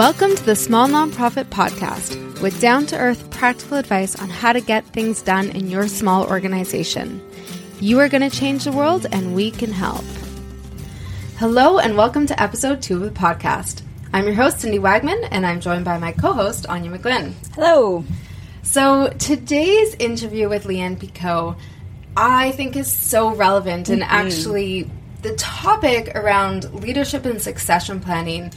Welcome to the Small Nonprofit Podcast with down to earth practical advice on how to get things done in your small organization. You are going to change the world, and we can help. Hello, and welcome to episode two of the podcast. I'm your host, Cindy Wagman, and I'm joined by my co host, Anya McGlynn. Hello. So, today's interview with Lianne Picot, I think, is so relevant, and Mm-hmm. actually, the topic around leadership and succession planning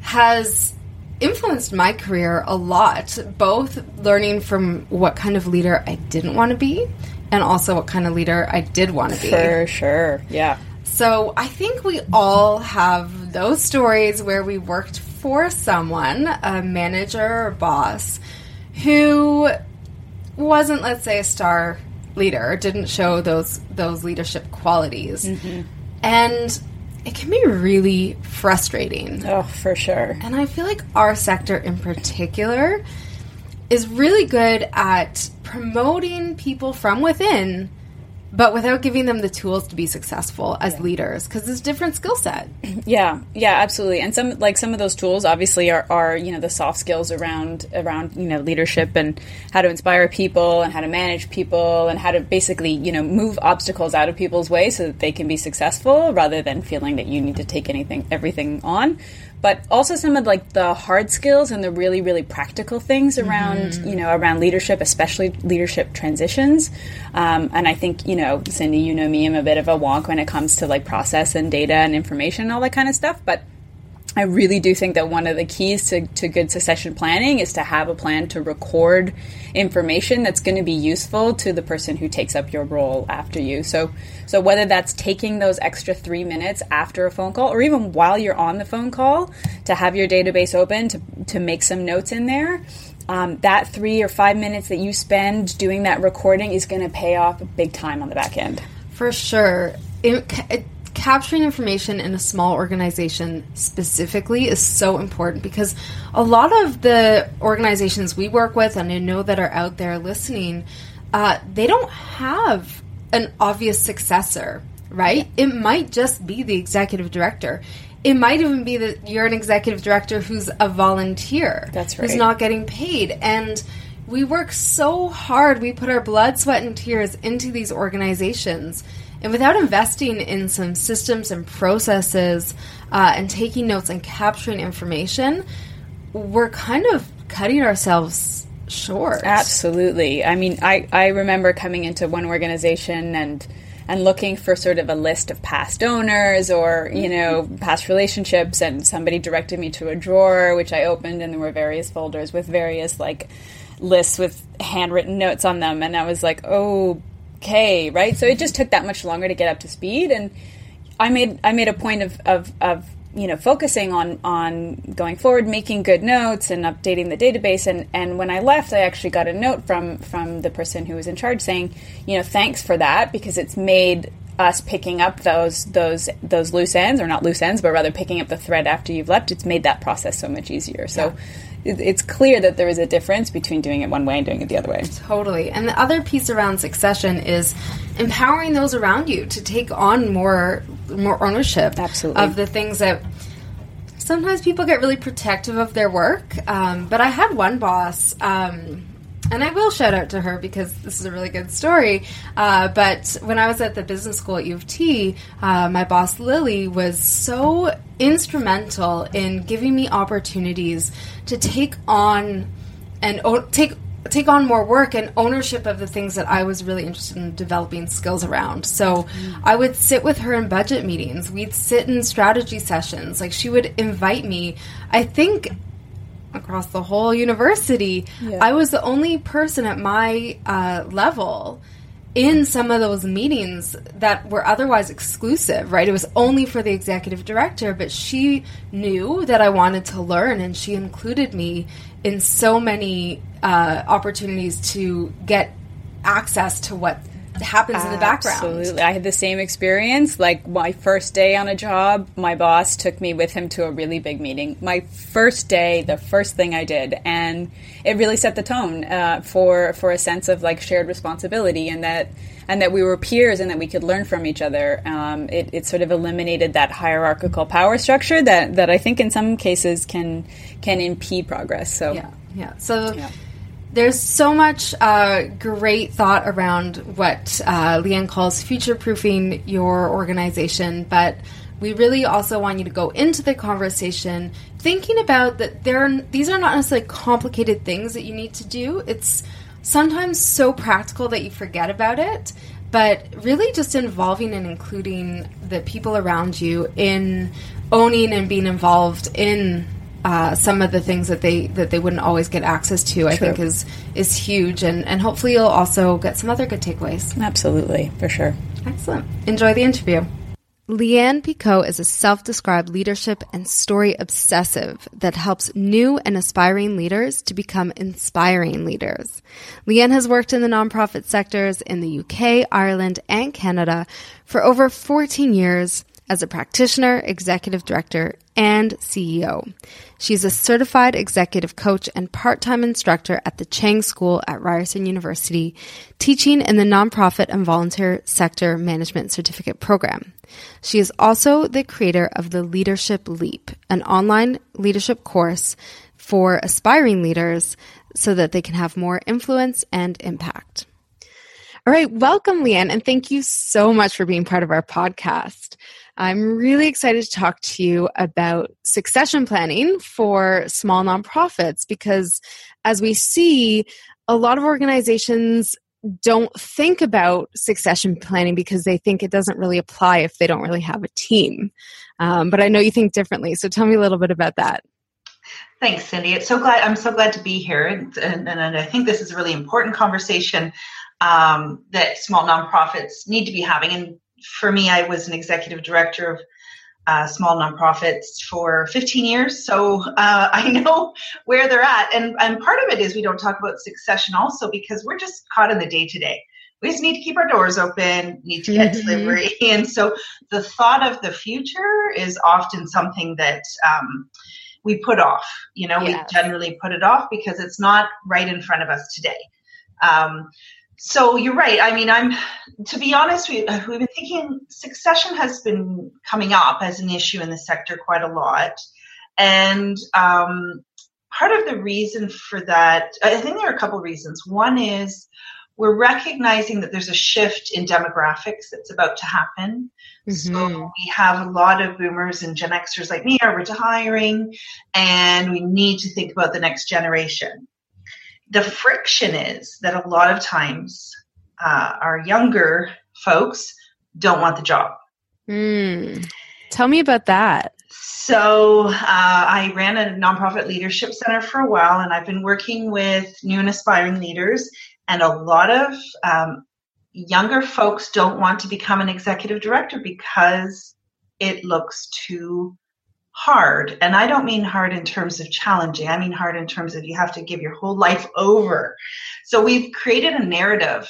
has influenced my career a lot, both learning from what kind of leader I didn't want to be and also what kind of leader I did want to be. For sure. Yeah. So I think we all have those stories where we worked for someone, a manager or boss, who wasn't, let's say, a star leader, didn't show those those leadership qualities, mm-hmm. and it can be really frustrating. Oh, for sure. And I feel like our sector in particular is really good at promoting people from within, but without giving them the tools to be successful as leaders because it's a different skill set. Yeah, yeah, absolutely. And some like some of those tools obviously are, are you know the soft skills around around you know leadership and how to inspire people and how to manage people and how to basically you know move obstacles out of people's way so that they can be successful rather than feeling that you need to take anything everything on. But also some of like the hard skills and the really really practical things around you know around leadership, especially leadership transitions. Um, and I think you know Cindy, you know me, I'm a bit of a wonk when it comes to like process and data and information and all that kind of stuff, but. I really do think that one of the keys to, to good succession planning is to have a plan to record information that's going to be useful to the person who takes up your role after you. So, so whether that's taking those extra three minutes after a phone call, or even while you're on the phone call, to have your database open to to make some notes in there, um, that three or five minutes that you spend doing that recording is going to pay off big time on the back end. For sure. It, it, capturing information in a small organization specifically is so important because a lot of the organizations we work with and I know that are out there listening, uh, they don't have an obvious successor, right? It might just be the executive director. It might even be that you're an executive director who's a volunteer. That's right. Who's not getting paid. And we work so hard. We put our blood, sweat, and tears into these organizations. And without investing in some systems and processes uh, and taking notes and capturing information, we're kind of cutting ourselves short. Absolutely. I mean, I, I remember coming into one organization and and looking for sort of a list of past owners or you know past relationships and somebody directed me to a drawer which I opened and there were various folders with various like lists with handwritten notes on them and I was like okay right so it just took that much longer to get up to speed and I made I made a point of, of, of you know focusing on on going forward, making good notes and updating the database. And, and when I left, I actually got a note from from the person who was in charge saying, you know, thanks for that because it's made us picking up those those those loose ends or not loose ends, but rather picking up the thread after you've left. It's made that process so much easier. So. it- It's clear that there is a difference between doing it one way and doing it the other way. Totally. And the other piece around succession is empowering those around you to take on more more ownership Absolutely. of the things that sometimes people get really protective of their work. Um, but I had one boss, um, and I will shout out to her because this is a really good story. Uh, but when I was at the business school at U of T, uh, my boss Lily was so instrumental in giving me opportunities to take on and o- take take on more work and ownership of the things that I was really interested in developing skills around. So I would sit with her in budget meetings. We'd sit in strategy sessions. Like she would invite me. I think across the whole university, Yeah. I was the only person at my uh, level in some of those meetings that were otherwise exclusive, right? It was only for the executive director, but she knew that I wanted to learn and she included me in so many uh, opportunities to get access to what happens in the background. Absolutely. I had the same experience. Like my first day on a job, my boss took me with him to a really big meeting. My first day, the first thing I did, and it really set the tone uh, for for a sense of like shared responsibility, and that and that we were peers and that we could learn from each other. Um, it, it sort of eliminated that hierarchical power structure that, that I think in some cases can can impede progress. So yeah, yeah. So. Yeah there's so much uh, great thought around what uh, Lianne calls future proofing your organization, but we really also want you to go into the conversation thinking about that there are, these are not necessarily complicated things that you need to do. It's sometimes so practical that you forget about it, but really just involving and including the people around you in owning and being involved in uh, some of the things that they that they wouldn't always get access to, True. I think is is huge, and and hopefully you'll also get some other good takeaways. Absolutely, for sure. Excellent. Enjoy the interview. Lianne Picot is a self-described leadership and story obsessive that helps new and aspiring leaders to become inspiring leaders. Lianne has worked in the nonprofit sectors in the UK, Ireland, and Canada for over 14 years as a practitioner, executive director, and CEO. She's a certified executive coach and part-time instructor at the Chang School at Ryerson University, teaching in the nonprofit and volunteer sector management certificate program. She is also the creator of the Leadership Leap, an online leadership course for aspiring leaders so that they can have more influence and impact. All right, welcome, Lianne, and thank you so much for being part of our podcast. I'm really excited to talk to you about succession planning for small nonprofits because, as we see, a lot of organizations don't think about succession planning because they think it doesn't really apply if they don't really have a team. Um, but I know you think differently, so tell me a little bit about that. Thanks, Cindy. It's so glad I'm so glad to be here, and, and, and I think this is a really important conversation um, that small nonprofits need to be having. And for me, I was an executive director of uh, small nonprofits for 15 years, so uh, I know where they're at. And, and part of it is we don't talk about succession also because we're just caught in the day to day. We just need to keep our doors open, need to get mm-hmm. delivery. And so the thought of the future is often something that um, we put off. You know, yes. we generally put it off because it's not right in front of us today. Um, so you're right. I mean, I'm to be honest, we, have been thinking succession has been coming up as an issue in the sector quite a lot, and um, part of the reason for that, I think there are a couple of reasons. One is we're recognizing that there's a shift in demographics that's about to happen. Mm-hmm. So we have a lot of boomers and Gen Xers like me are retiring, and we need to think about the next generation the friction is that a lot of times uh, our younger folks don't want the job. Mm. Tell me about that. So, uh, I ran a nonprofit leadership center for a while, and I've been working with new and aspiring leaders. And a lot of um, younger folks don't want to become an executive director because it looks too hard. And I don't mean hard in terms of challenging, I mean hard in terms of you have to give your whole life over. So we've created a narrative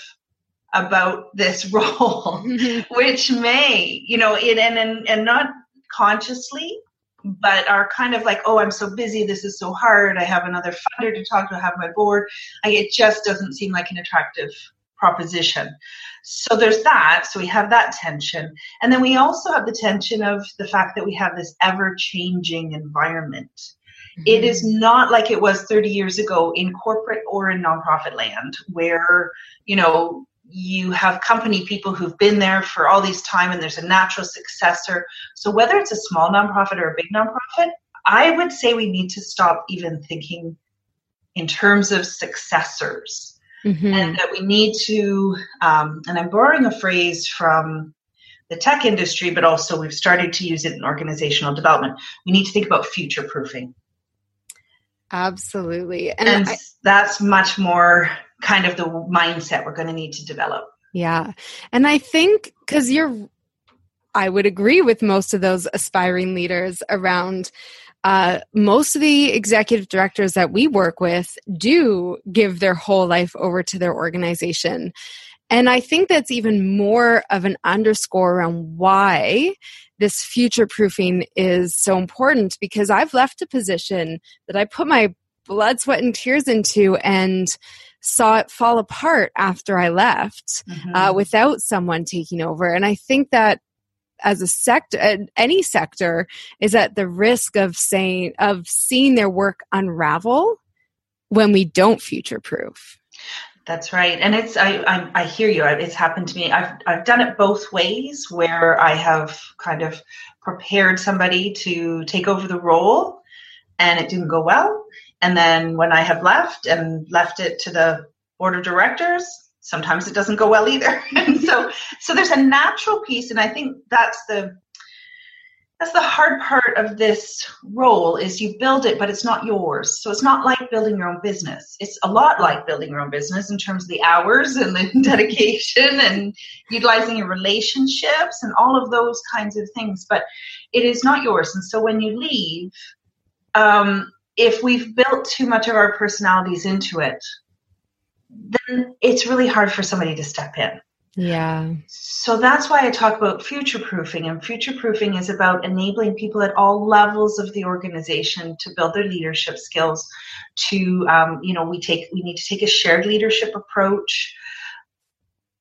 about this role, mm-hmm. which may, you know, it and, and and not consciously, but are kind of like, oh, I'm so busy, this is so hard, I have another funder to talk to, I have my board. I, it just doesn't seem like an attractive proposition. So there's that. So we have that tension. And then we also have the tension of the fact that we have this ever changing environment. Mm-hmm. It is not like it was 30 years ago in corporate or in nonprofit land where, you know, you have company people who've been there for all these time and there's a natural successor. So whether it's a small nonprofit or a big nonprofit, I would say we need to stop even thinking in terms of successors mm-hmm. and that we need to, um, and I'm borrowing a phrase from the tech industry, but also we've started to use it in organizational development. We need to think about future proofing. Absolutely. And, and I, that's much more kind of the mindset we're going to need to develop. Yeah. And I think because you're, I would agree with most of those aspiring leaders around uh, most of the executive directors that we work with do give their whole life over to their organization. And I think that's even more of an underscore around why this future proofing is so important because I've left a position that I put my blood, sweat, and tears into, and saw it fall apart after I left mm-hmm. uh, without someone taking over. And I think that as a sector, uh, any sector, is at the risk of saying of seeing their work unravel when we don't future proof. That's right, and it's I, I, I hear you. It's happened to me. I've I've done it both ways, where I have kind of prepared somebody to take over the role, and it didn't go well. And then when I have left and left it to the board of directors, sometimes it doesn't go well either. and so so there's a natural piece, and I think that's the that's the hard part of this role is you build it but it's not yours. So it's not like building your own business. It's a lot like building your own business in terms of the hours and the dedication and utilizing your relationships and all of those kinds of things but it is not yours. And so when you leave um, if we've built too much of our personalities into it then it's really hard for somebody to step in yeah. So that's why I talk about future proofing. And future proofing is about enabling people at all levels of the organization to build their leadership skills. To, um, you know, we take, we need to take a shared leadership approach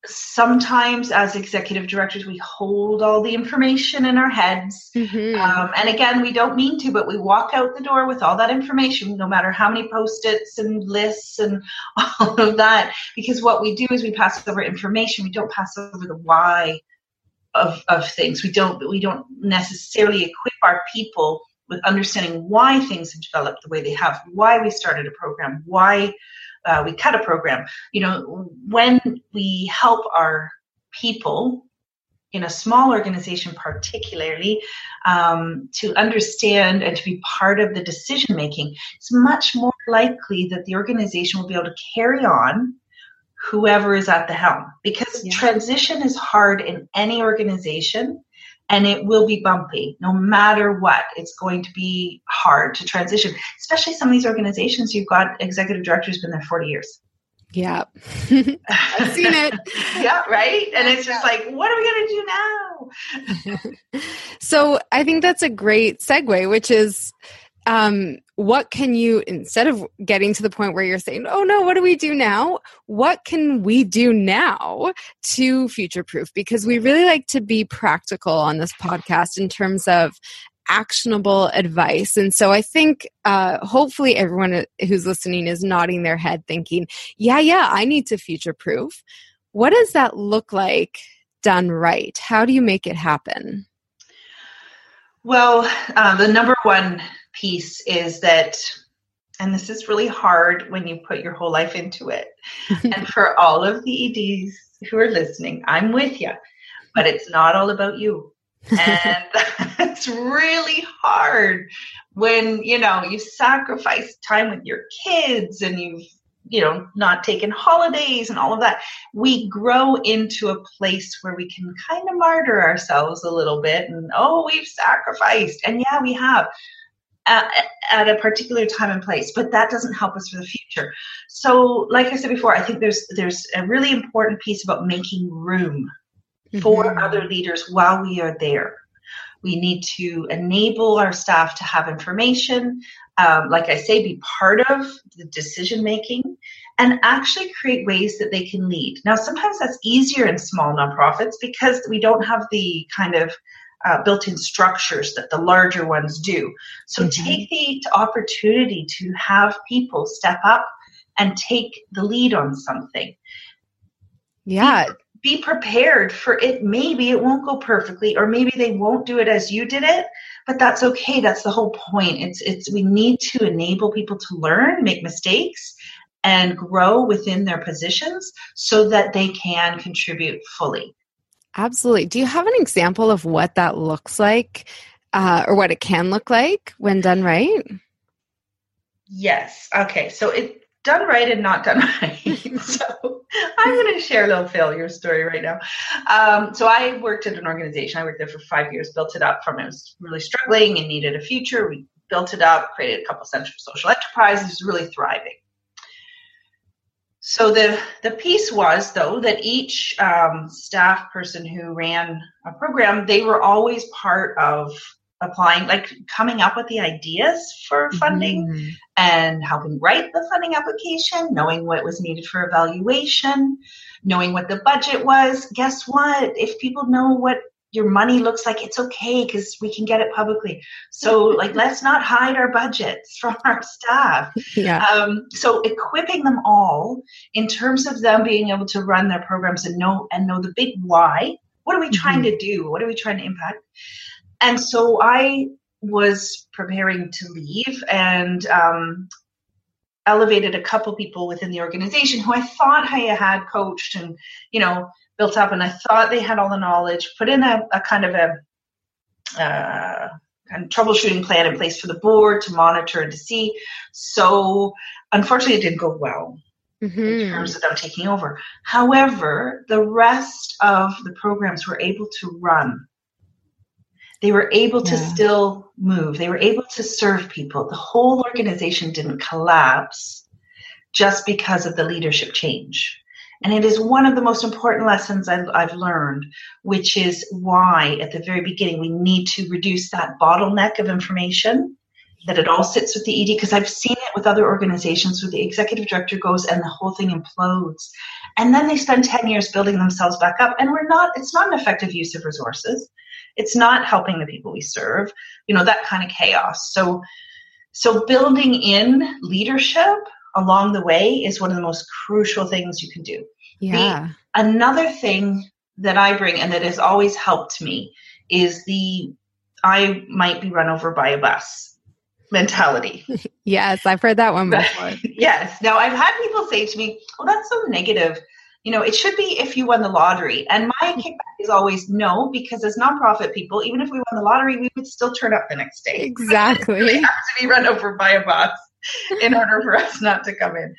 sometimes as executive directors we hold all the information in our heads. Mm-hmm. um, and again we don't mean to but we walk out the door with all that information no matter how many post-its and lists and all of that because what we do is we pass over information. We don't pass over the why of, of things. We don't we don't necessarily equip our people with understanding why things have developed the way they have why we started a program why uh, we cut a program. You know, when we help our people in a small organization, particularly, um, to understand and to be part of the decision making, it's much more likely that the organization will be able to carry on whoever is at the helm because yeah. transition is hard in any organization and it will be bumpy no matter what. It's going to be hard to transition especially some of these organizations. You've got executive directors been there 40 years. Yeah. I've seen it. Yeah right? And it's just like what are we going to do now? So i think that's a great segue which is um, what can you instead of getting to the point where you're saying oh no what do we do now? What can we do now to future proof because we really like to be practical on this podcast in terms of actionable advice. And so i think uh, hopefully everyone who's listening is nodding their head thinking yeah yeah i need to future proof what does that look like done right? How do you make it happen? Well uh, the number one piece is that and this is really hard when you put your whole life into it. and for all of the EDs who are listening, I'm with you, but it's not all about you. and it's really hard when you know you sacrifice time with your kids and you've you know not taken holidays and all of that we grow into a place where we can kind of martyr ourselves a little bit and oh we've sacrificed and yeah we have at, at, a particular time and place but that doesn't help us for the future. So like i said before i think there's there's a really important piece about making room mm-hmm. for other leaders while we are there. We need to enable our staff to have information um, like i say be part of the decision making and actually create ways that they can lead. Now sometimes that's easier in small nonprofits because we don't have the kind of uh, built-in structures that the larger ones do. So mm-hmm. take the opportunity to have people step up and take the lead on something. Yeah. Be, be prepared for it. Maybe it won't go perfectly, or maybe they won't do it as you did it, but that's okay. That's the whole point. It's it's we need to enable people to learn, make mistakes, and grow within their positions so that they can contribute fully. Absolutely. Do you have an example of what that looks like uh, or what it can look like when done right? Yes. Okay. So it done right and not done right. so I'm going to share a little failure story right now. Um, so I worked at an organization. I worked there for five years, built it up from it was really struggling and needed a future. We built it up, created a couple centers for social enterprises, really thriving. So the the piece was though that each um, staff person who ran a program, they were always part of applying, like coming up with the ideas for funding mm-hmm. and helping write the funding application, knowing what was needed for evaluation, knowing what the budget was. Guess what? If people know what your money looks like it's okay because we can get it publicly so like let's not hide our budgets from our staff yeah. Um, so equipping them all in terms of them being able to run their programs and know and know the big why what are we trying mm-hmm. to do what are we trying to impact and so i was preparing to leave and um, elevated a couple people within the organization who i thought i had coached and you know built up, and I thought they had all the knowledge. Put in a, a kind of a uh, kind of troubleshooting plan in place for the board to monitor and to see. So, unfortunately, it didn't go well. Mm-hmm. in terms of them taking over. However, the rest of the programs were able to run. They were able to yeah. still move. They were able to serve people. The whole organization didn't collapse just because of the leadership change. And it is one of the most important lessons I've, I've, learned, which is why at the very beginning we need to reduce that bottleneck of information, that it all sits with the ED, because I've seen it with other organizations where the executive director goes and the whole thing implodes. And then they spend 10 years building themselves back up. And we're not, it's not an effective use of resources. It's not helping the people we serve, you know, that kind of chaos. So, so building in leadership along the way is one of the most crucial things you can do. Yeah. The, another thing that I bring and that has always helped me is the I might be run over by a bus mentality. yes, I've heard that one before. yes. Now I've had people say to me, "Oh, that's so negative." You know, it should be if you won the lottery. And my kickback is always no, because as nonprofit people, even if we won the lottery, we would still turn up the next day. Exactly. we have to be run over by a bus. in order for us not to come in.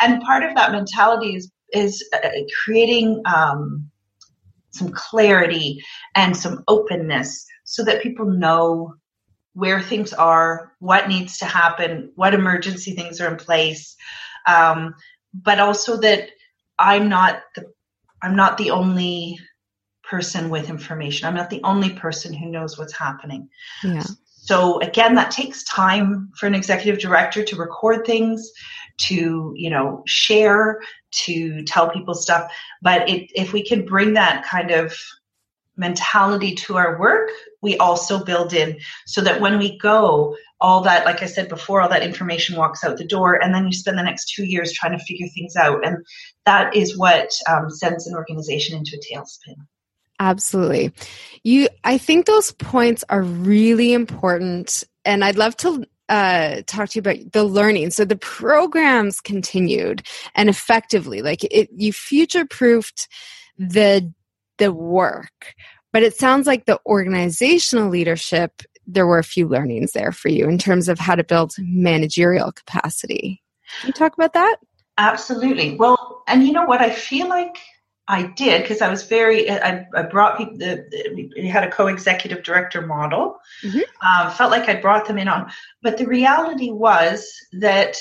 And part of that mentality is is uh, creating um, some clarity and some openness so that people know where things are, what needs to happen, what emergency things are in place, um, but also that I'm not the I'm not the only person with information. I'm not the only person who knows what's happening. Yeah. So again, that takes time for an executive director to record things, to you know share, to tell people stuff. But it, if we can bring that kind of mentality to our work, we also build in so that when we go, all that, like I said before, all that information walks out the door, and then you spend the next two years trying to figure things out, and that is what um, sends an organization into a tailspin. Absolutely. You I think those points are really important and I'd love to uh, talk to you about the learning. So the programs continued and effectively, like it, you future proofed the the work, but it sounds like the organizational leadership. There were a few learnings there for you in terms of how to build managerial capacity. Can you talk about that? Absolutely. Well, and you know what? I feel like I did because I was very. I, I brought people. The, we had a co-executive director model. Mm-hmm. Uh, felt like I brought them in on, but the reality was that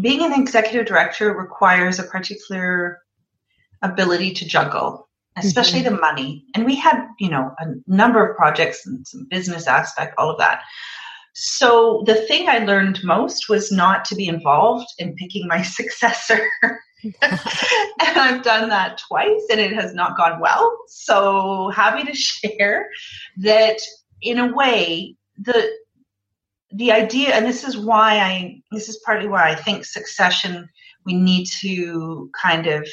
being an executive director requires a particular ability to juggle, especially mm-hmm. the money. And we had, you know, a number of projects and some business aspect, all of that. So the thing I learned most was not to be involved in picking my successor. and I've done that twice and it has not gone well. So happy to share that in a way, the the idea, and this is why I this is partly why I think succession we need to kind of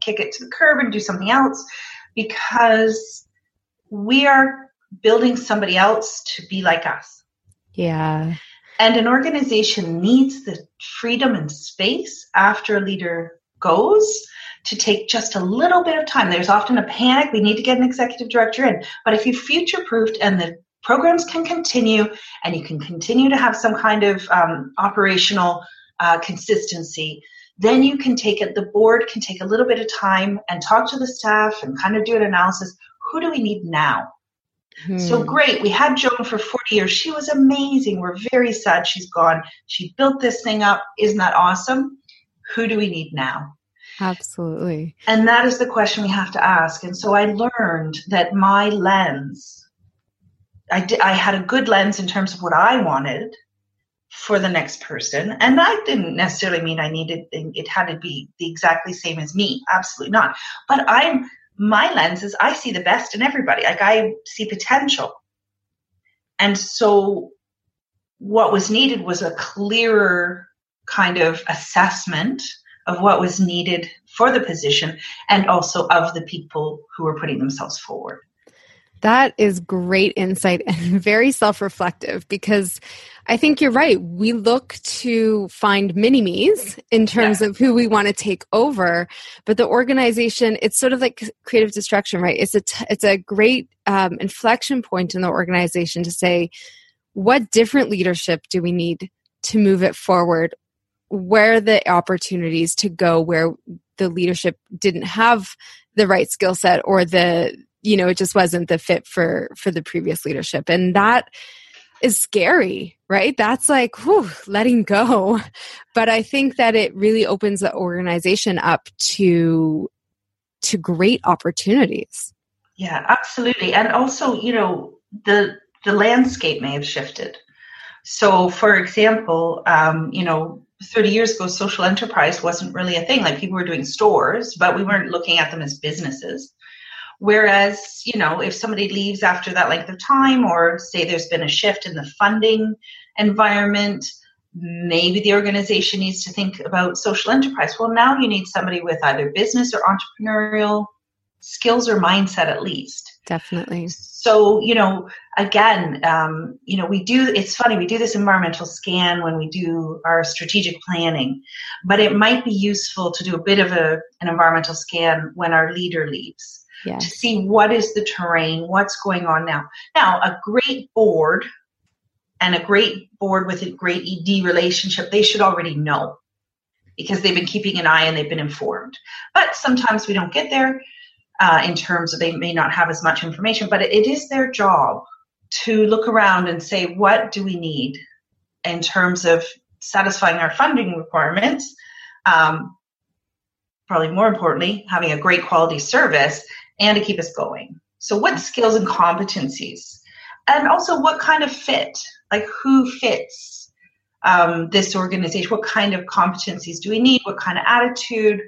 kick it to the curb and do something else because we are building somebody else to be like us. Yeah. And an organization needs the freedom and space after a leader goes to take just a little bit of time. There's often a panic. We need to get an executive director in. But if you future proofed and the programs can continue and you can continue to have some kind of um, operational uh, consistency, then you can take it, the board can take a little bit of time and talk to the staff and kind of do an analysis. Who do we need now? Hmm. So great. We had Joan for 40 years. She was amazing. We're very sad she's gone. She built this thing up. Isn't that awesome? Who do we need now? Absolutely. And that is the question we have to ask. And so I learned that my lens I, did, I had a good lens in terms of what I wanted for the next person. And that didn't necessarily mean I needed it had to be the exactly same as me. Absolutely not. But I'm my lens is I see the best in everybody. Like I see potential. And so what was needed was a clearer kind of assessment of what was needed for the position and also of the people who were putting themselves forward. That is great insight and very self reflective because I think you're right. We look to find mini me's in terms yeah. of who we want to take over, but the organization, it's sort of like creative destruction, right? It's a, t- it's a great um, inflection point in the organization to say, what different leadership do we need to move it forward? Where the opportunities to go where the leadership didn't have the right skill set or the you know it just wasn't the fit for for the previous leadership. And that is scary right? That's like whew, letting go. But i think that it really opens the organization up to to great opportunities. Yeah absolutely. And also you know the the landscape may have shifted. So for example um, you know 30 years ago social enterprise wasn't really a thing like people were doing stores but we weren't looking at them as businesses Whereas, you know, if somebody leaves after that length of time, or say there's been a shift in the funding environment, maybe the organization needs to think about social enterprise. Well, now you need somebody with either business or entrepreneurial skills or mindset at least. Definitely. So, you know, again, um, you know, we do, it's funny, we do this environmental scan when we do our strategic planning, but it might be useful to do a bit of a, an environmental scan when our leader leaves yes. to see what is the terrain, what's going on now. Now, a great board and a great board with a great ED relationship, they should already know because they've been keeping an eye and they've been informed. But sometimes we don't get there uh, in terms of they may not have as much information, but it is their job to look around and say, what do we need in terms of satisfying our funding requirements? Um, probably more importantly, having a great quality service and to keep us going. So, what skills and competencies? And also, what kind of fit? Like, who fits um, this organization? What kind of competencies do we need? What kind of attitude?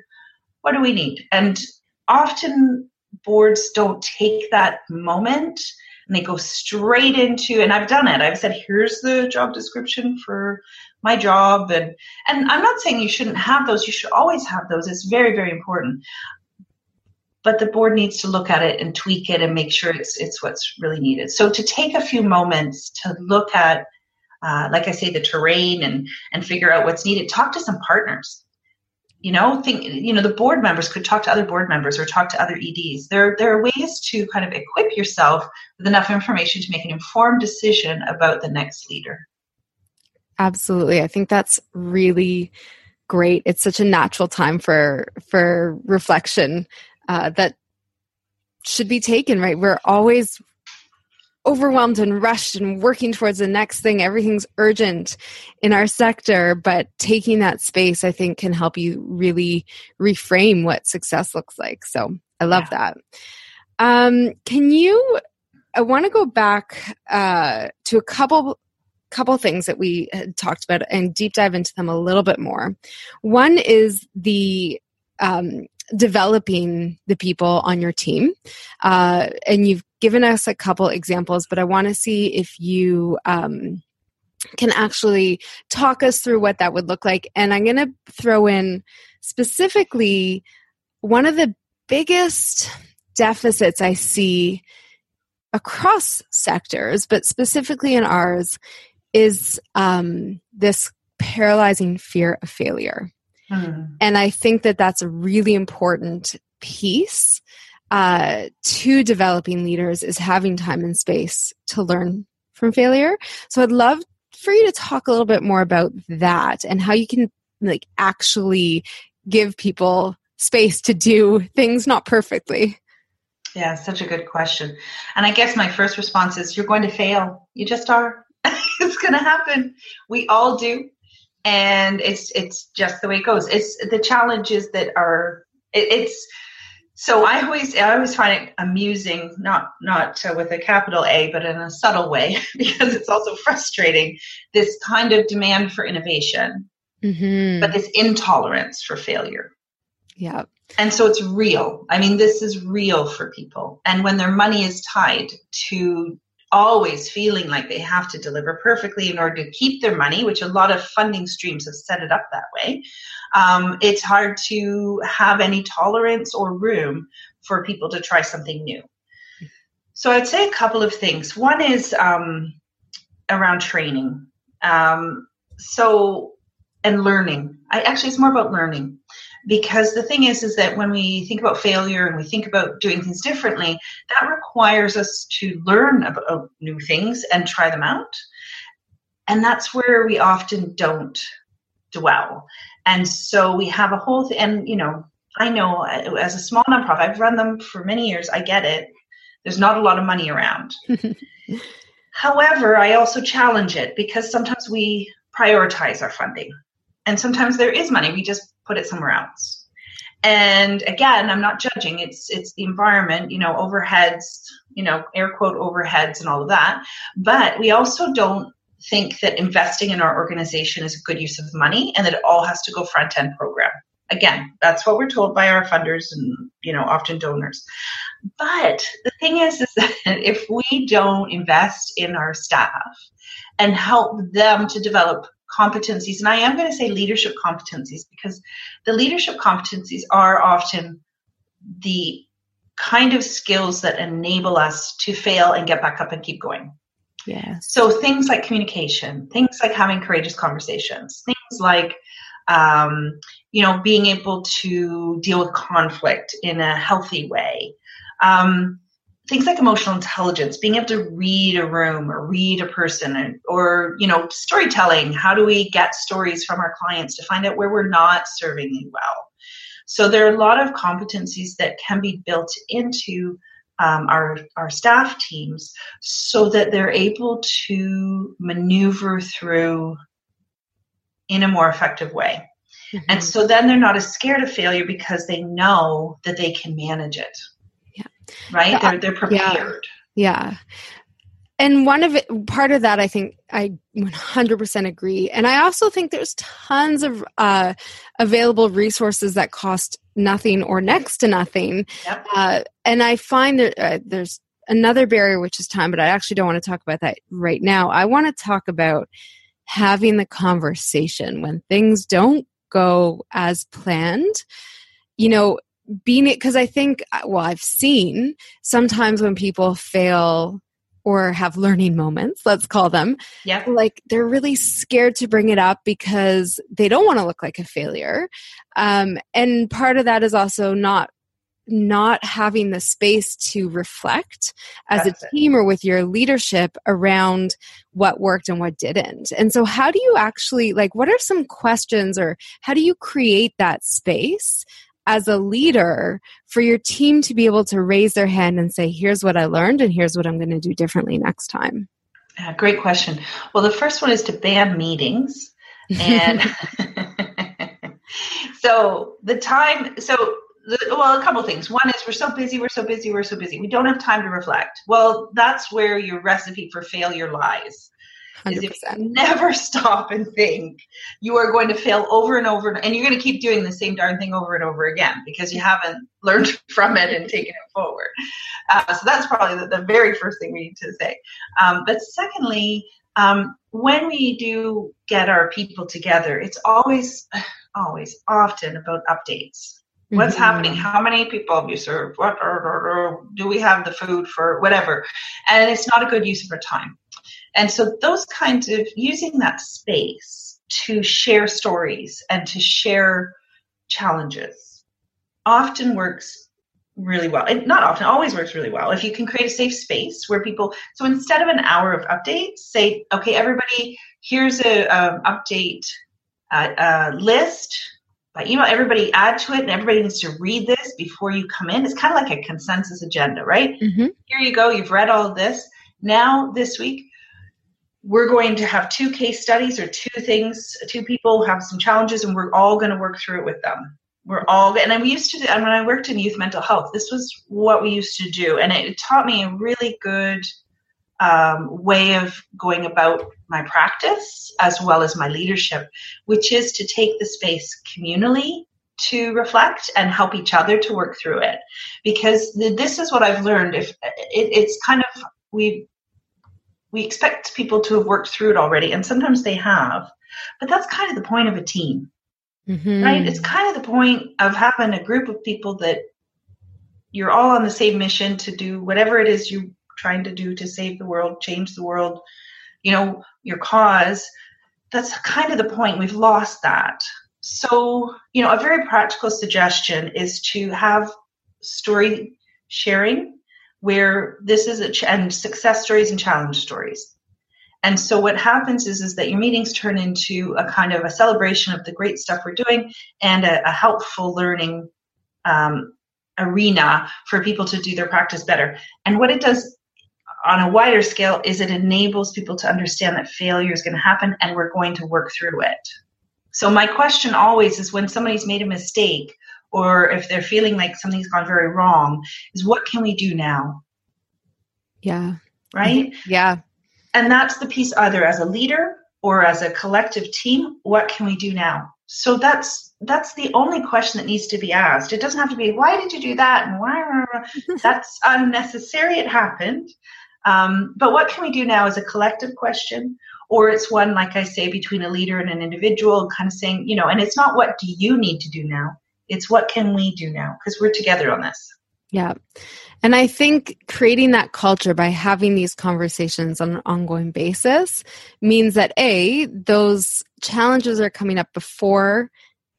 What do we need? And often, boards don't take that moment and they go straight into and i've done it i've said here's the job description for my job and and i'm not saying you shouldn't have those you should always have those it's very very important but the board needs to look at it and tweak it and make sure it's it's what's really needed. So to take a few moments to look at, uh, like I say, the terrain and and figure out what's needed. Talk to some partners. You know, think you know the board members could talk to other board members or talk to other EDs. There there are ways to kind of equip yourself with enough information to make an informed decision about the next leader. Absolutely, I think that's really great. It's such a natural time for for reflection uh, that should be taken, right? We're always overwhelmed and rushed and working towards the next thing. Everything's urgent in our sector, but taking that space, I think, can help you really reframe what success looks like. So I love yeah. that. Um, can you? I want to go back uh, to a couple couple things that we had talked about and deep dive into them a little bit more. One is the um, developing the people on your team. Uh, and you've given us a couple examples, but I want to see if you um, can actually talk us through what that would look like. And I'm going to throw in specifically one of the biggest deficits I see across sectors, but specifically in ours, is um, this paralyzing fear of failure. Mm. And I think that that's a really important piece uh, to developing leaders is having time and space to learn from failure. So I'd love for you to talk a little bit more about that and how you can like actually give people space to do things not perfectly. Yeah, such a good question. And I guess my first response is you're going to fail. You just are. it's going to happen. We all do and it's it's just the way it goes. It's the challenges that are it, it's so I always I always find it amusing, not not uh, with a capital A, but in a subtle way, because it's also frustrating. This kind of demand for innovation, mm-hmm. but this intolerance for failure. Yeah. And so it's real. I mean, this is real for people. And when their money is tied to always feeling like they have to deliver perfectly in order to keep their money, which a lot of funding streams have set it up that way, um, it's hard to have any tolerance or room for people to try something new. So I'd say a couple of things. One is um, around training. Um, so, and learning. I actually, it's more about learning because the thing is is that when we think about failure and we think about doing things differently that requires us to learn about new things and try them out. And that's where we often don't dwell. And so we have a whole th- and you know i know as a small nonprofit i've run them for many years i get it. There's not a lot of money around. However i also challenge it because sometimes we prioritize our funding. And sometimes there is money we just put it somewhere else. And again i'm not judging. It's it's the environment you know overheads you know air quote overheads and all of that. But we also don't think that investing in our organization is a good use of money and that it all has to go front end program. Again that's what we're told by our funders and you know often donors. But the thing is is that if we don't invest in our staff and help them to develop competencies, and I am going to say leadership competencies because the leadership competencies are often the kind of skills that enable us to fail and get back up and keep going. Yeah. So things like communication, things like having courageous conversations, things like um, you know being able to deal with conflict in a healthy way. Um, things like emotional intelligence being able to read a room or read a person or you know storytelling. How do we get stories from our clients to find out where we're not serving them well? So there are a lot of competencies that can be built into um, our our staff teams so that they're able to maneuver through in a more effective way. Mm-hmm. and so then they're not as scared of failure because they know that they can manage it right? Yeah. They're they're prepared. Yeah. yeah. And one of it, part of that, I think I 100% agree. And I also think there's tons of uh, available resources that cost nothing or next to nothing. Yep. Uh, and I find that uh, there's another barrier, which is time, but I actually don't want to talk about that right now. I want to talk about having the conversation when things don't go as planned. You know, being it because I think uh, well I've seen sometimes when people fail or have learning moments, let's call them. Yeah. Like they're really scared to bring it up because they don't want to look like a failure. Um, and part of that is also not not having the space to reflect as That's a team it. or with your leadership around what worked and what didn't. And so how do you actually like what are some questions or how do you create that space as a leader for your team to be able to raise their hand and say, here's what I learned and here's what I'm going to do differently next time? Uh, great question. Well, the first one is to ban meetings. And so the time, so the, well, a couple things. One is we're so busy, we're so busy, we're so busy. We don't have time to reflect. Well, that's where your recipe for failure lies. 100%. if you never stop and think, you are going to fail over and over, and you're going to keep doing the same darn thing over and over again because you haven't learned from it and taken it forward. Uh, so that's probably the, the, very first thing we need to say. Um, but secondly, um, when we do get our people together, it's always, always, often about updates. What's mm-hmm. happening? How many people have you served? What or, or, or, do we have the food for whatever? And it's not a good use of our time. And so those kinds of using that space to share stories and to share challenges often works really well. It not often, always works really well. If you can create a safe space where people, so instead of an hour of updates, say, okay, everybody, here's a um, update uh, uh, list by email. Everybody add to it, and everybody needs to read this before you come in. It's kind of like a consensus agenda, right? Mm-hmm. Here you go. You've read all of this. Now this week, we're going to have two case studies or two things, two people have some challenges, and we're all going to work through it with them. we're all and we used to and when i worked in youth mental health this was what we used to do and it taught me a really good um, way of going about my practice as well as my leadership which is to take the space communally to reflect and help each other to work through it because this is what i've learned if it, it's kind of we we expect people to have worked through it already and sometimes they have but that's kind of the point of a team mm-hmm. right? It's kind of the point of having a group of people that you're all on the same mission to do whatever it is you're trying to do to save the world change the world you know your cause. That's kind of the point. We've lost that. So, you know, a very practical suggestion is to have story sharing where this is a ch- and success stories and challenge stories. And so what happens is is that your meetings turn into a kind of a celebration of the great stuff we're doing and a, a helpful learning um, arena for people to do their practice better. And what it does on a wider scale is it enables people to understand that failure is going to happen and we're going to work through it. So my question always is when somebody's made a mistake or if they're feeling like something's gone very wrong is what can we do now? Yeah. Right? Yeah. And that's the piece either as a leader or as a collective team, what can we do now? So that's that's the only question that needs to be asked. It doesn't have to be why did you do that and why that's unnecessary. It happened. Um, but what can we do now is a collective question or it's one like i say between a leader and an individual kind of saying you know and it's not what do you need to do now it's what can we do now because we're together on this yeah and i think creating that culture by having these conversations on an ongoing basis means that a those challenges are coming up before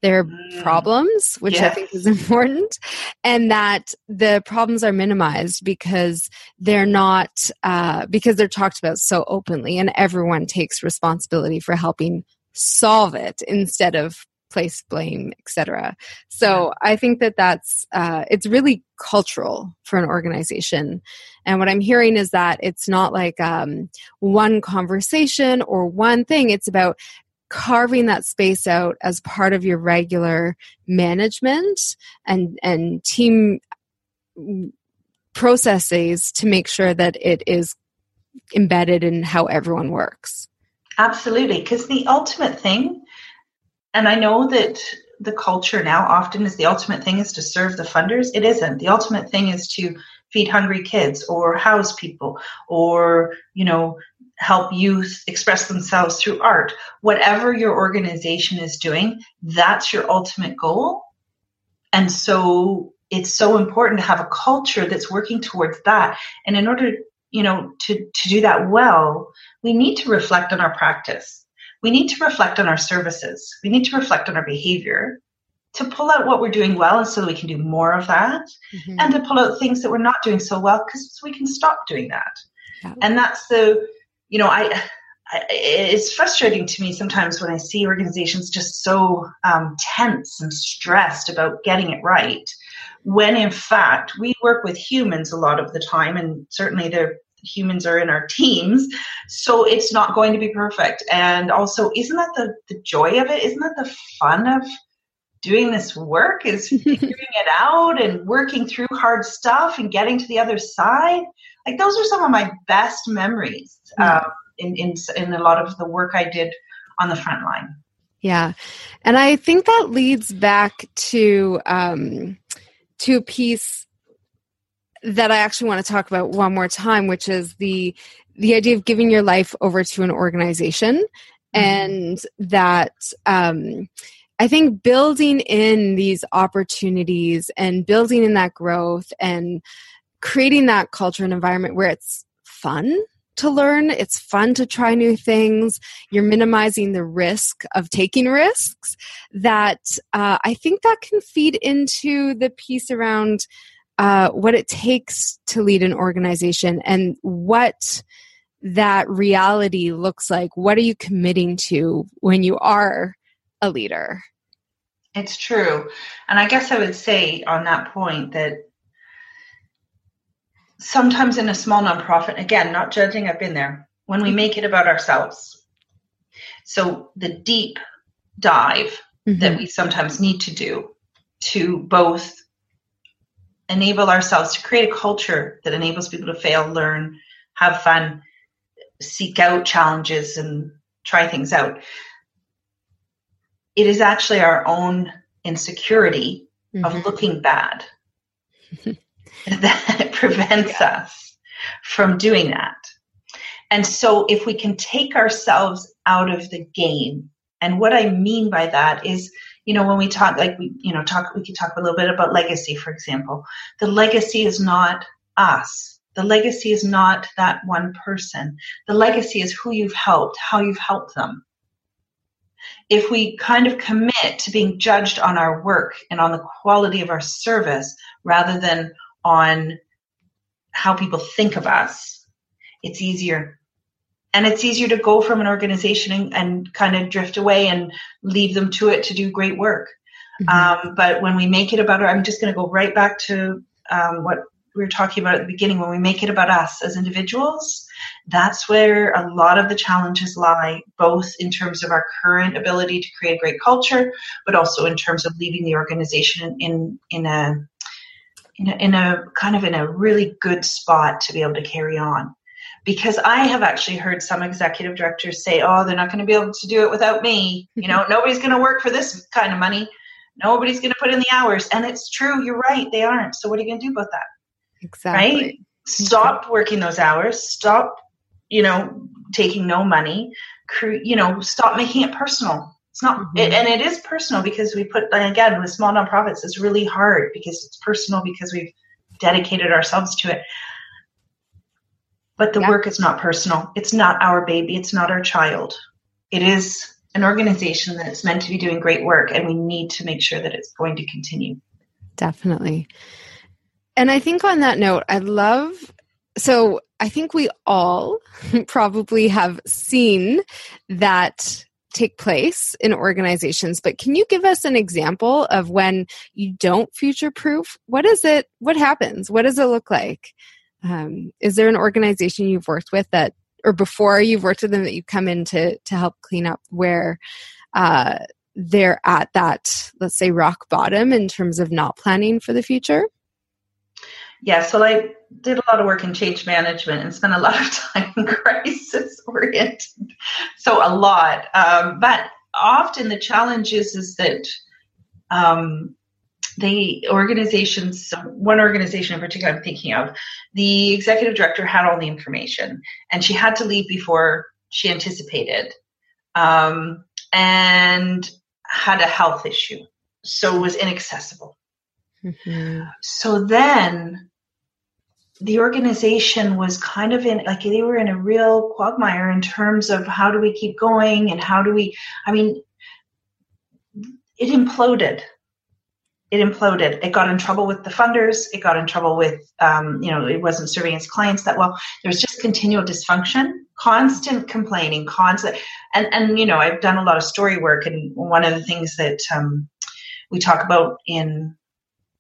their mm. problems, which yes. I think is important, and that the problems are minimized because they're not uh, because they're talked about so openly, and everyone takes responsibility for helping solve it instead of place blame etc so i think that that's uh, it's really cultural for an organization. And what i'm hearing is that it's not like um, one conversation or one thing. It's about carving that space out as part of your regular management and and team processes to make sure that it is embedded in how everyone works. Absolutely. Because the ultimate thing and i know that the culture now often is the ultimate thing is to serve the funders it isn't the ultimate thing is to feed hungry kids or house people or you know help youth express themselves through art. Whatever your organization is doing, that's your ultimate goal. And so it's so important to have a culture that's working towards that. And in order, you know, to, to do that well, we need to reflect on our practice. We need to reflect on our services. We need to reflect on our behavior to pull out what we're doing well so that we can do more of that mm-hmm. and to pull out things that we're not doing so well because we can stop doing that. Yeah. And that's the you know, I, I, it's frustrating to me sometimes when I see organizations just so um, tense and stressed about getting it right, when in fact we work with humans a lot of the time, and certainly the humans are in our teams, so it's not going to be perfect. And also, isn't that the, the joy of it? Isn't that the fun of doing this work? Is figuring it out and working through hard stuff and getting to the other side? like those are some of my best memories mm-hmm. in, in in a lot of the work I did on the front line. Yeah, and I think that leads back to um, to a piece that I actually want to talk about one more time, which is the the idea of giving your life over to an organization, mm-hmm. and that um, I think building in these opportunities and building in that growth and creating that culture and environment where it's fun to learn. It's fun to try new things. You're minimizing the risk of taking risks. That uh, I think that can feed into the piece around uh, what it takes to lead an organization and what that reality looks like. What are you committing to when you are a leader? It's true. And I guess I would say on that point that sometimes in a small nonprofit, again, not judging, I've been there, when we make it about ourselves. So the deep dive mm-hmm. that we sometimes need to do to both enable ourselves to create a culture that enables people to fail, learn, have fun, seek out challenges, and try things out. It is actually our own insecurity mm-hmm. of looking bad that prevents yeah. us from doing that. And so, if we can take ourselves out of the game, and what I mean by that is, you know, when we talk, like we, you know, talk, we could talk a little bit about legacy, for example. The legacy is not us. The legacy is not that one person. The legacy is who you've helped, how you've helped them. If we kind of commit to being judged on our work and on the quality of our service rather than on how people think of us, it's easier. And it's easier to go from an organization and, and kind of drift away and leave them to it to do great work. Mm-hmm. Um, but when we make it about, I'm just going to go right back to um, what we were talking about at the beginning. When we make it about us as individuals, that's where a lot of the challenges lie, both in terms of our current ability to create a great culture, but also in terms of leaving the organization in in a in a, in a kind of in a really good spot to be able to carry on because I have actually heard some executive directors say, "Oh, they're not going to be able to do it without me. You know, nobody's going to work for this kind of money. Nobody's going to put in the hours." And it's true. You're right. They aren't. So what are you going to do about that? Exactly. Right. Stop working those hours. Stop. You know, taking no money. You know, stop making it personal. It's not, mm-hmm. it, and it is personal because we put again with small nonprofits. It's really hard because it's personal because we've dedicated ourselves to it but the yeah. work is not personal. It's not our baby. It's not our child. It is an organization that's meant to be doing great work, and we need to make sure that it's going to continue. Definitely. And I think on that note, I love so I think we all probably have seen that take place in organizations but can you give us an example of when you don't future proof what is it what happens what does it look like um, is there an organization you've worked with that or before you've worked with them that you come in to to help clean up where uh, they're at that let's say rock bottom in terms of not planning for the future? Yeah so i did a lot of work in change management and spent a lot of time in crisis oriented so a lot. Um, but often the challenge is is that um, the organizations, one organization in particular I'm thinking of, the executive director had all the information and she had to leave before she anticipated um, and had a health issue. So was inaccessible. Mm-hmm. So then the organization was kind of in like they were in a real quagmire in terms of how do we keep going and how do we i mean it imploded it imploded. It got in trouble with the funders. It got in trouble with, um, you know, it wasn't serving its clients that well. There was just continual dysfunction, constant complaining, constant. And, and, you know, I've done a lot of story work. And one of the things that um, we talk about in,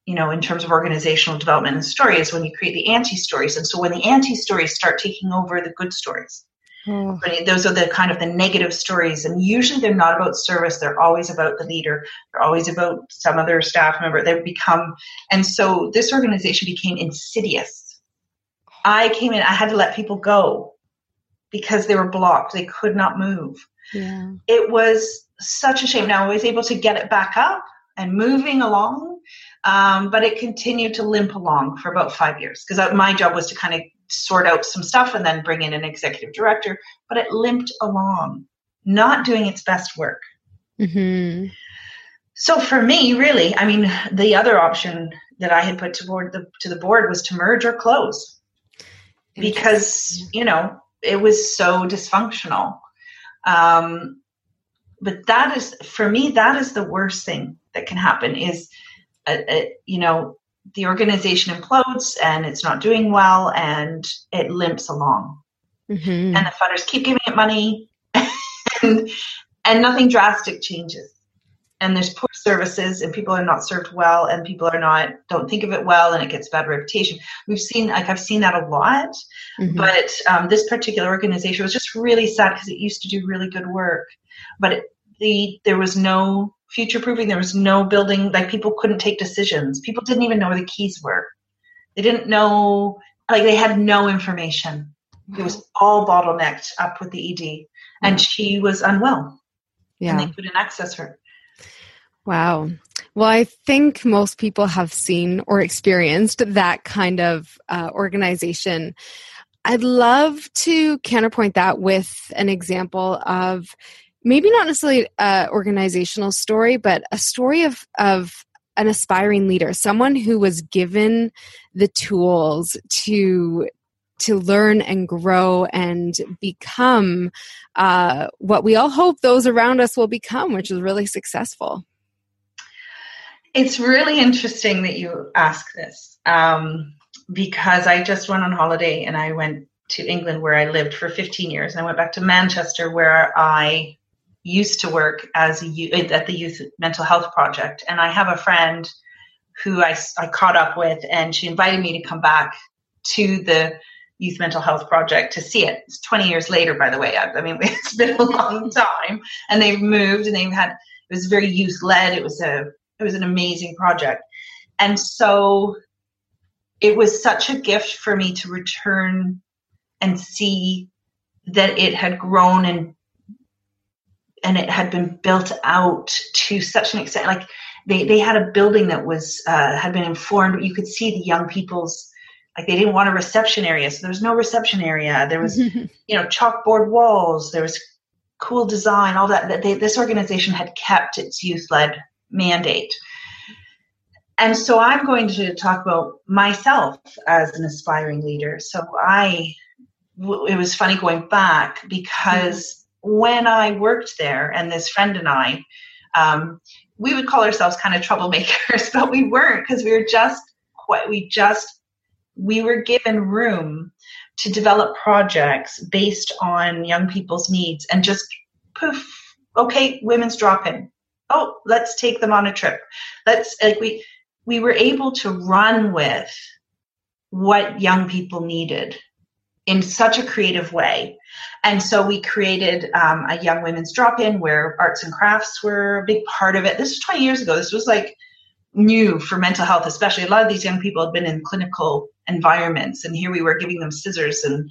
you know, in terms of organizational development and story is when you create the anti stories. And so when the anti stories start taking over the good stories, Mm. But those are the kind of the negative stories, and usually they're not about service. They're always about the leader. They're always about some other staff member. They become, and so this organization became insidious. I came in. I had to let people go because they were blocked. They could not move. Yeah. It was such a shame. Now I was able to get it back up and moving along, um, but it continued to limp along for about five years because my job was to kind of sort out some stuff and then bring in an executive director, but it limped along, not doing its best work. Mm-hmm. So for me, really, I mean, the other option that I had put to board the to the board was to merge or close, because you know it was so dysfunctional. Um, but that is for me, that is the worst thing that can happen. Is uh, uh, you know the organization implodes and it's not doing well and it limps along. Mm-hmm. And the funders keep giving it money and, and nothing drastic changes. And there's poor services and people are not served well and people are not, don't think of it well and it gets bad reputation. We've seen, like I've seen that a lot, mm-hmm. but um, this particular organization was just really sad because it used to do really good work. But it, the there was no future proofing. There was no building. Like people couldn't take decisions. People didn't even know where the keys were. They didn't know. Like they had no information. It was all bottlenecked up with the ED, and she was unwell. Yeah, and they couldn't access her. Wow. Well, I think most people have seen or experienced that kind of uh, organization. I'd love to counterpoint that with an example of maybe not necessarily an organizational story, but a story of, of an aspiring leader, someone who was given the tools to to learn and grow and become uh, what we all hope those around us will become, which is really successful. It's really interesting that you ask this um, because I just went on holiday and I went to England where I lived for 15 years. And I went back to Manchester where I used to work as a at the Youth Mental Health Project. And I have a friend who I, I caught up with, and she invited me to come back to the Youth Mental Health Project to see it. It's 20 years later, by the way. I, I mean, it's been a long time, and they've moved, and they've had. It was very youth led. It was a it was an amazing project. And so it was such a gift for me to return and see that it had grown and and it had been built out to such an extent like they, they had a building that was uh, had been informed you could see the young people's like they didn't want a reception area so there was no reception area there was you know chalkboard walls there was cool design all that they, this organization had kept its youth led mandate. And so I'm going to talk about myself as an aspiring leader. So I, it was funny going back because mm-hmm. When I worked there, and this friend and I, um, we would call ourselves kind of troublemakers, but we weren't because we were just quite, we just, we were given room to develop projects based on young people's needs and just poof, okay, women's drop in oh let's take them on a trip. Let's like we we were able to run with what young people needed in such a creative way. And so we created um, a young women's drop-in where arts and crafts were a big part of it. This was 20 years ago. This was like new for mental health especially. A lot of these young people had been in clinical environments and here we were giving them scissors and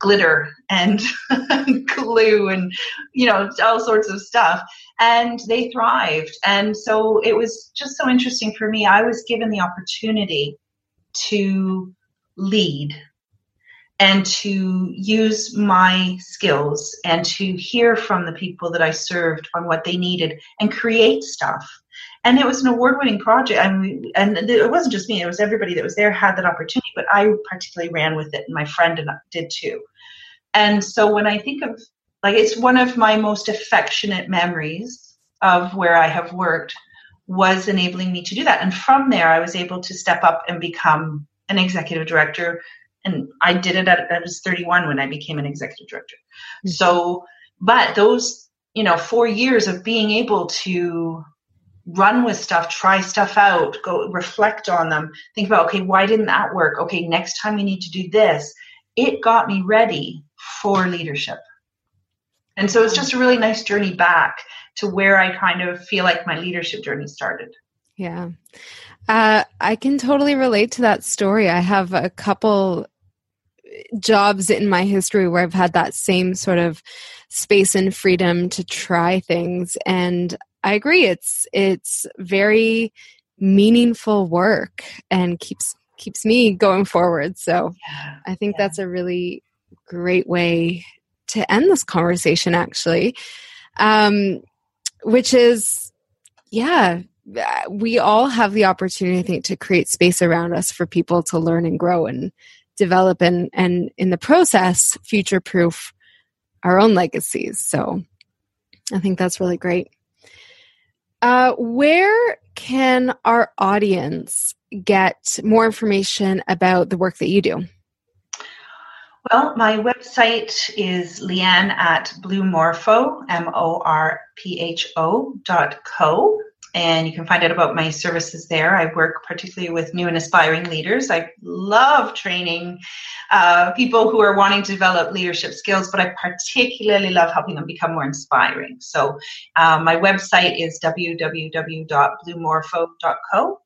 glitter and glue and you know all sorts of stuff. And they thrived. And so it was just so interesting for me. I was given the opportunity to lead and to use my skills and to hear from the people that i served on what they needed and create stuff and it was an award-winning project. I mean, and it wasn't just me; it was everybody that was there had that opportunity. But I particularly ran with it, and my friend and I did too. And so when I think of like, it's one of my most affectionate memories of where I have worked was enabling me to do that. And from there, I was able to step up and become an executive director. And I did it at I was 31 when I became an executive director. Mm-hmm. So, but those you know four years of being able to run with stuff, try stuff out, go reflect on them, think about, okay, why didn't that work? Okay, next time we need to do this. It got me ready for leadership. And so it's just a really nice journey back to where I kind of feel like my leadership journey started. Yeah. Uh, I can totally relate to that story. I have a couple jobs in my history where I've had that same sort of space and freedom to try things. And I agree. It's it's very meaningful work and keeps keeps me going forward. So yeah, I think yeah. that's a really great way to end this conversation actually. Um, which is yeah, we all have the opportunity I think to create space around us for people to learn and grow and develop and and in the process future proof our own legacies. So I think that's really great. Uh, where can our audience get more information about the work that you do? Well, my website is Lianne at Blue Morpho, M O R P H O dot co. and you can find out about my services there. I work particularly with new and aspiring leaders. I love training uh, people who are wanting to develop leadership skills, but I particularly love helping them become more inspiring. So um, my website is www.bluemorpho.co.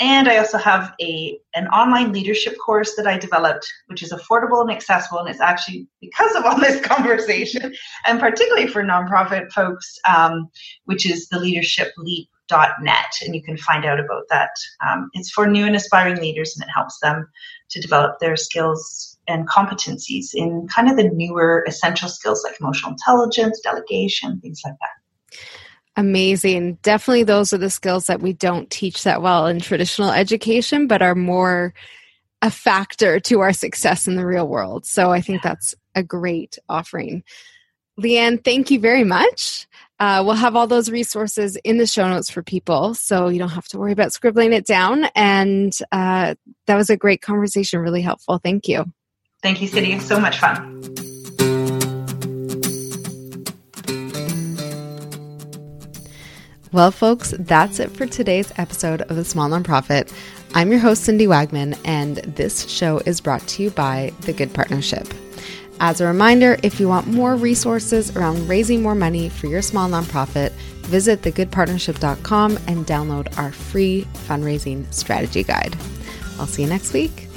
And I also have a an online leadership course that I developed, which is affordable and accessible. And it's actually because of all this conversation, and particularly for nonprofit folks, um, which is the Leadership Leap net and you can find out about that um, it's for new and aspiring leaders and it helps them to develop their skills and competencies in kind of the newer essential skills like emotional intelligence delegation things like that Amazing. Definitely, those are the skills that we don't teach that well in traditional education, but are more a factor to our success in the real world. So I think that's a great offering. Lianne, thank you very much. Uh, we'll have all those resources in the show notes for people, so you don't have to worry about scribbling it down. And uh, that was a great conversation, really helpful. Thank you. Thank you, Cindy. So much fun. Well, folks, that's it for today's episode of The Small Nonprofit. I'm your host, Cindy Wagman, and this show is brought to you by The Good Partnership. As a reminder, if you want more resources around raising more money for your small nonprofit, visit thegoodpartnership.com and download our free fundraising strategy guide. I'll see you next week.